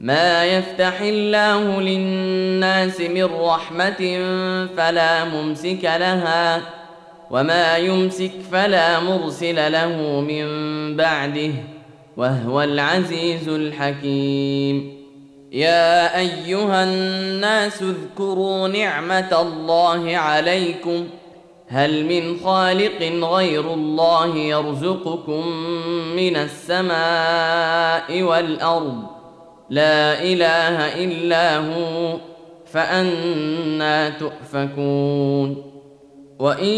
ما يفتح الله للناس من رحمة فلا ممسك لها وما يمسك فلا مرسل له من بعده وهو العزيز الحكيم. يا أيها الناس اذكروا نعمة الله عليكم. هل من خالق غير الله يرزقكم من السماء والأرض؟ لا إله إلا هو فأنا تؤفكون. وإن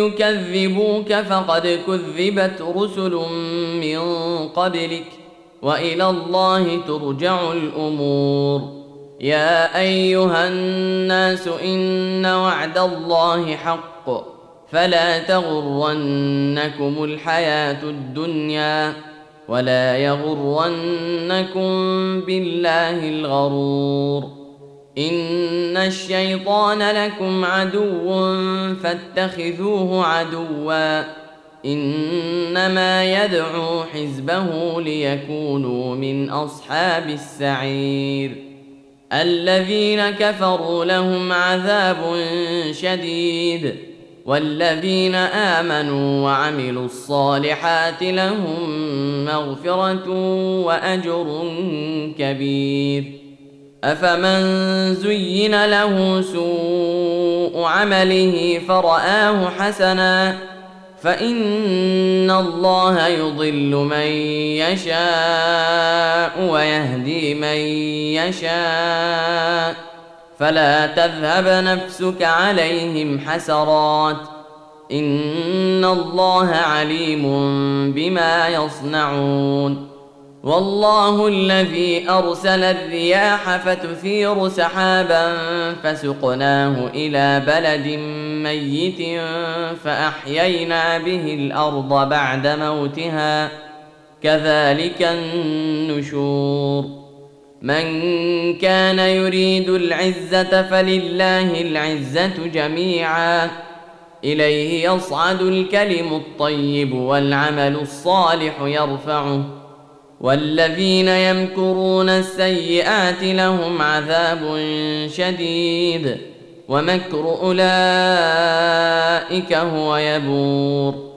يكذبوك فقد كذبت رسل من قبلك وإلى الله ترجع الأمور. يا أيها الناس إن وعد الله حق فلا تغرنكم الحياة الدنيا. ولا يغرنكم بالله الغرور. إن الشيطان لكم عدو فاتخذوه عدوا. إنما يدعو حزبه ليكونوا من أصحاب السعير. الذين كفروا لهم عذاب شديد. والذين آمنوا وعملوا الصالحات لهم مغفرة وأجر كبير. أفمن زين له سوء عمله فرآه حسنا فإن الله يضل من يشاء ويهدي من يشاء. فلا تذهب نفسك عليهم حسرات. إن الله عليم بما يصنعون. والله الذي أرسل الرياح فتثير سحابا فسقناه إلى بلد ميت فأحيينا به الأرض بعد موتها. كذلك النشور. من كان يريد العزة فلله العزة جميعا. إليه يصعد الكلم الطيب والعمل الصالح يرفعه. والذين يمكرون السيئات لهم عذاب شديد. ومكر أولئك هو يبور.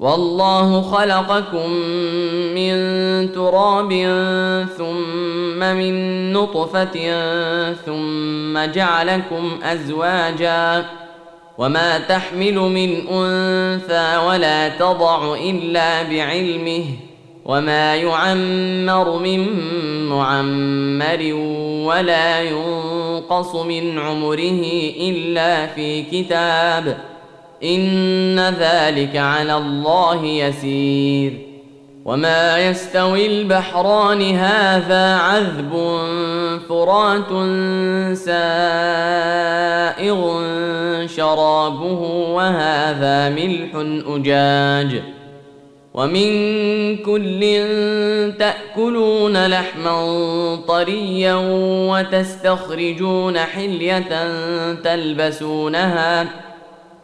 والله خلقكم من تراب ثم من نطفة ثم جعلكم أزواجا وما تحمل من أنثى ولا تضع إلا بعلمه وما يعمر من معمر ولا ينقص من عمره إلا في كتاب إن ذلك على الله يسير. وما يستوي البحران هذا عذب فرات سائغ شرابه وهذا ملح أجاج. ومن كل تأكلون لحما طريا وتستخرجون حلية تلبسونها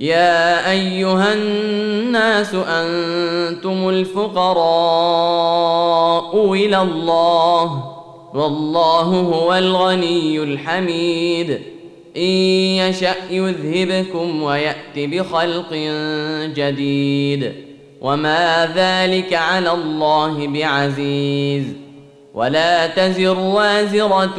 يا أيها الناس أنتم الفقراء إلى الله والله هو الغني الحميد إن يشأ يذهبكم ويأت بخلق جديد وما ذلك على الله بعزيز ولا تزر وازرة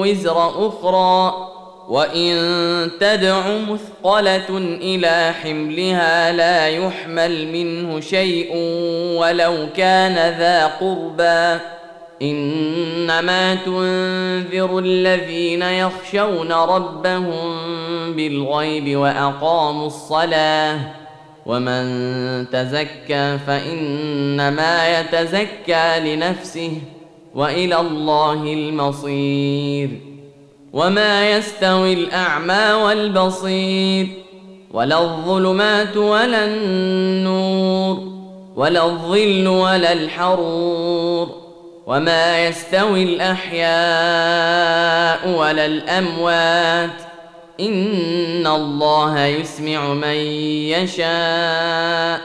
وزر أخرى وان تدع مثقله إلى حملها لا يحمل منه شيء ولو كان ذا قربى انما تنذر الذين يخشون ربهم بالغيب واقاموا الصلاه ومن تزكى فانما يتزكى لنفسه والى الله المصير وما يستوي الاعمى والبصير ولا الظلمات ولا النور ولا الظل ولا الحرور وما يستوي الاحياء ولا الاموات ان الله يسمع من يشاء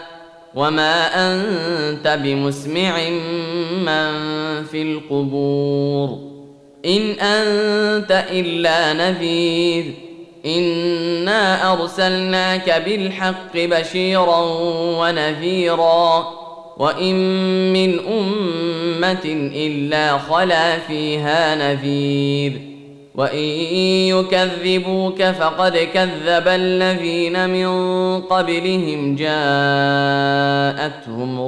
وما انت بمسمع من في القبور إن أنت إلا نذير. إنا أرسلناك بالحق بشيرا ونذيرا. وإن من أمة إلا خلا فيها نذير. وان يكذبوك فقد كذب الذين من قبلهم جاءتهم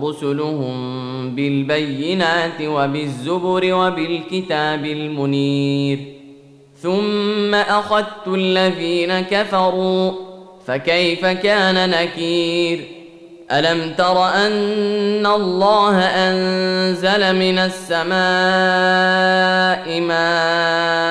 رسلهم بالبينات وبالزبر وبالكتاب المنير ثم اخذت الذين كفروا فكيف كان نكير الم تر ان الله انزل من السماء ماء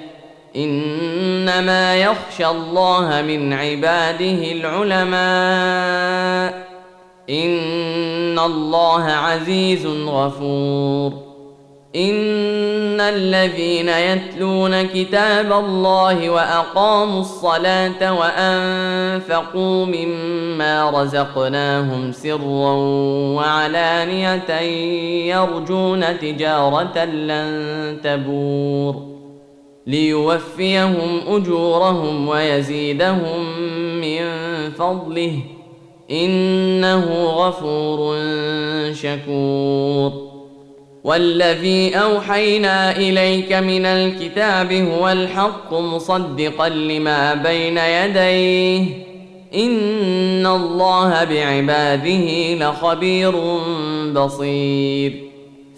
إنما يخشى الله من عباده العلماء. إن الله عزيز غفور. إن الذين يتلون كتاب الله وأقاموا الصلاة وأنفقوا مما رزقناهم سرا وعلانية يرجون تجارة لن تبور. ليوفيهم أجورهم ويزيدهم من فضله. إنه غفور شكور. والذي أوحينا إليك من الكتاب هو الحق مصدقا لما بين يديه. إن الله بعباده لخبير بصير.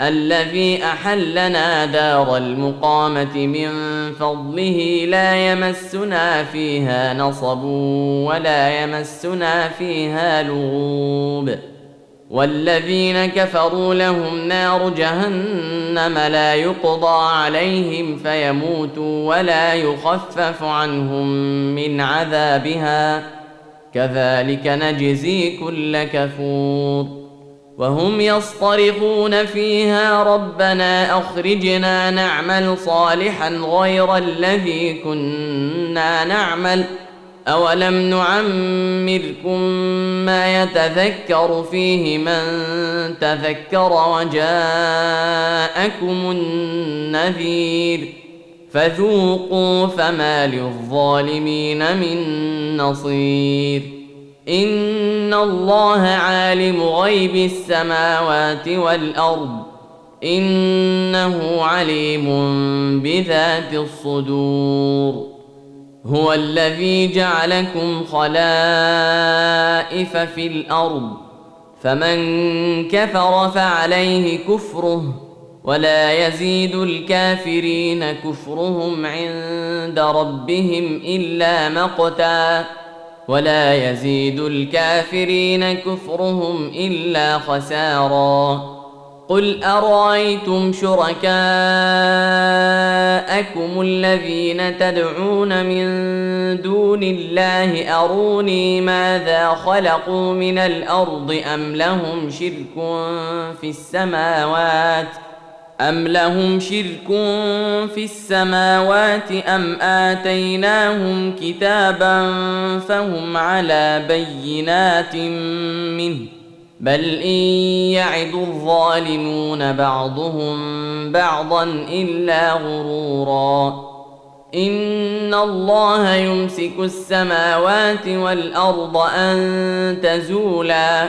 الذي أحلنا دار المقامة من فضله لا يمسنا فيها نصب ولا يمسنا فيها لغوب. والذين كفروا لهم نار جهنم لا يقضى عليهم فيموتوا ولا يخفف عنهم من عذابها. كذلك نجزي كل كفور. وهم يصطرخون فيها ربنا أخرجنا نعمل صالحا غير الذي كنا نعمل ۖ أولم نعمركم ما يتذكر فيه من تذكر وجاءكم النذير فذوقوا فما للظالمين من نصير ان الله عالم غيب السماوات والارض انه عليم بذات الصدور هو الذي جعلكم خلائف في الأرض فمن كفر فعليه كفره ولا يزيد الكافرين كفرهم عند ربهم الا مقتا ولا يزيد الكافرين كفرهم إلا خسارا. قل أرأيتم شركاءكم الذين تدعون من دون الله أروني ماذا خلقوا من الأرض أم لهم شرك في السماوات أم لهم شرك في السماوات أم آتيناهم كتابا فهم على بينات منه بل إن يعد الظالمون بعضهم بعضا إلا غرورا إن الله يمسك السماوات والأرض أن تزولا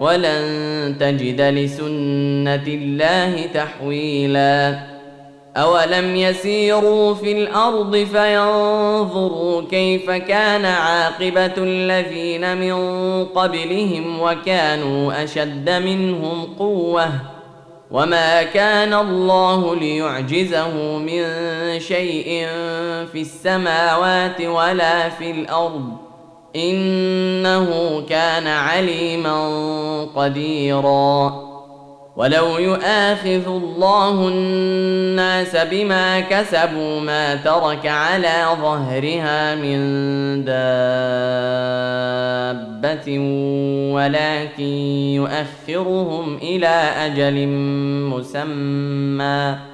ولن تجد لسنة الله تحويلا. أولم يسيروا في الأرض فينظروا كيف كان عاقبة الذين من قبلهم وكانوا أشد منهم قوة. وما كان الله ليعجزه من شيء في السماوات ولا في الأرض. إنه كان عليما قديرا. ولو يؤاخذ الله الناس بما كسبوا ما ترك على ظهرها من دابة ولكن يؤخرهم إلى أجل مسمى.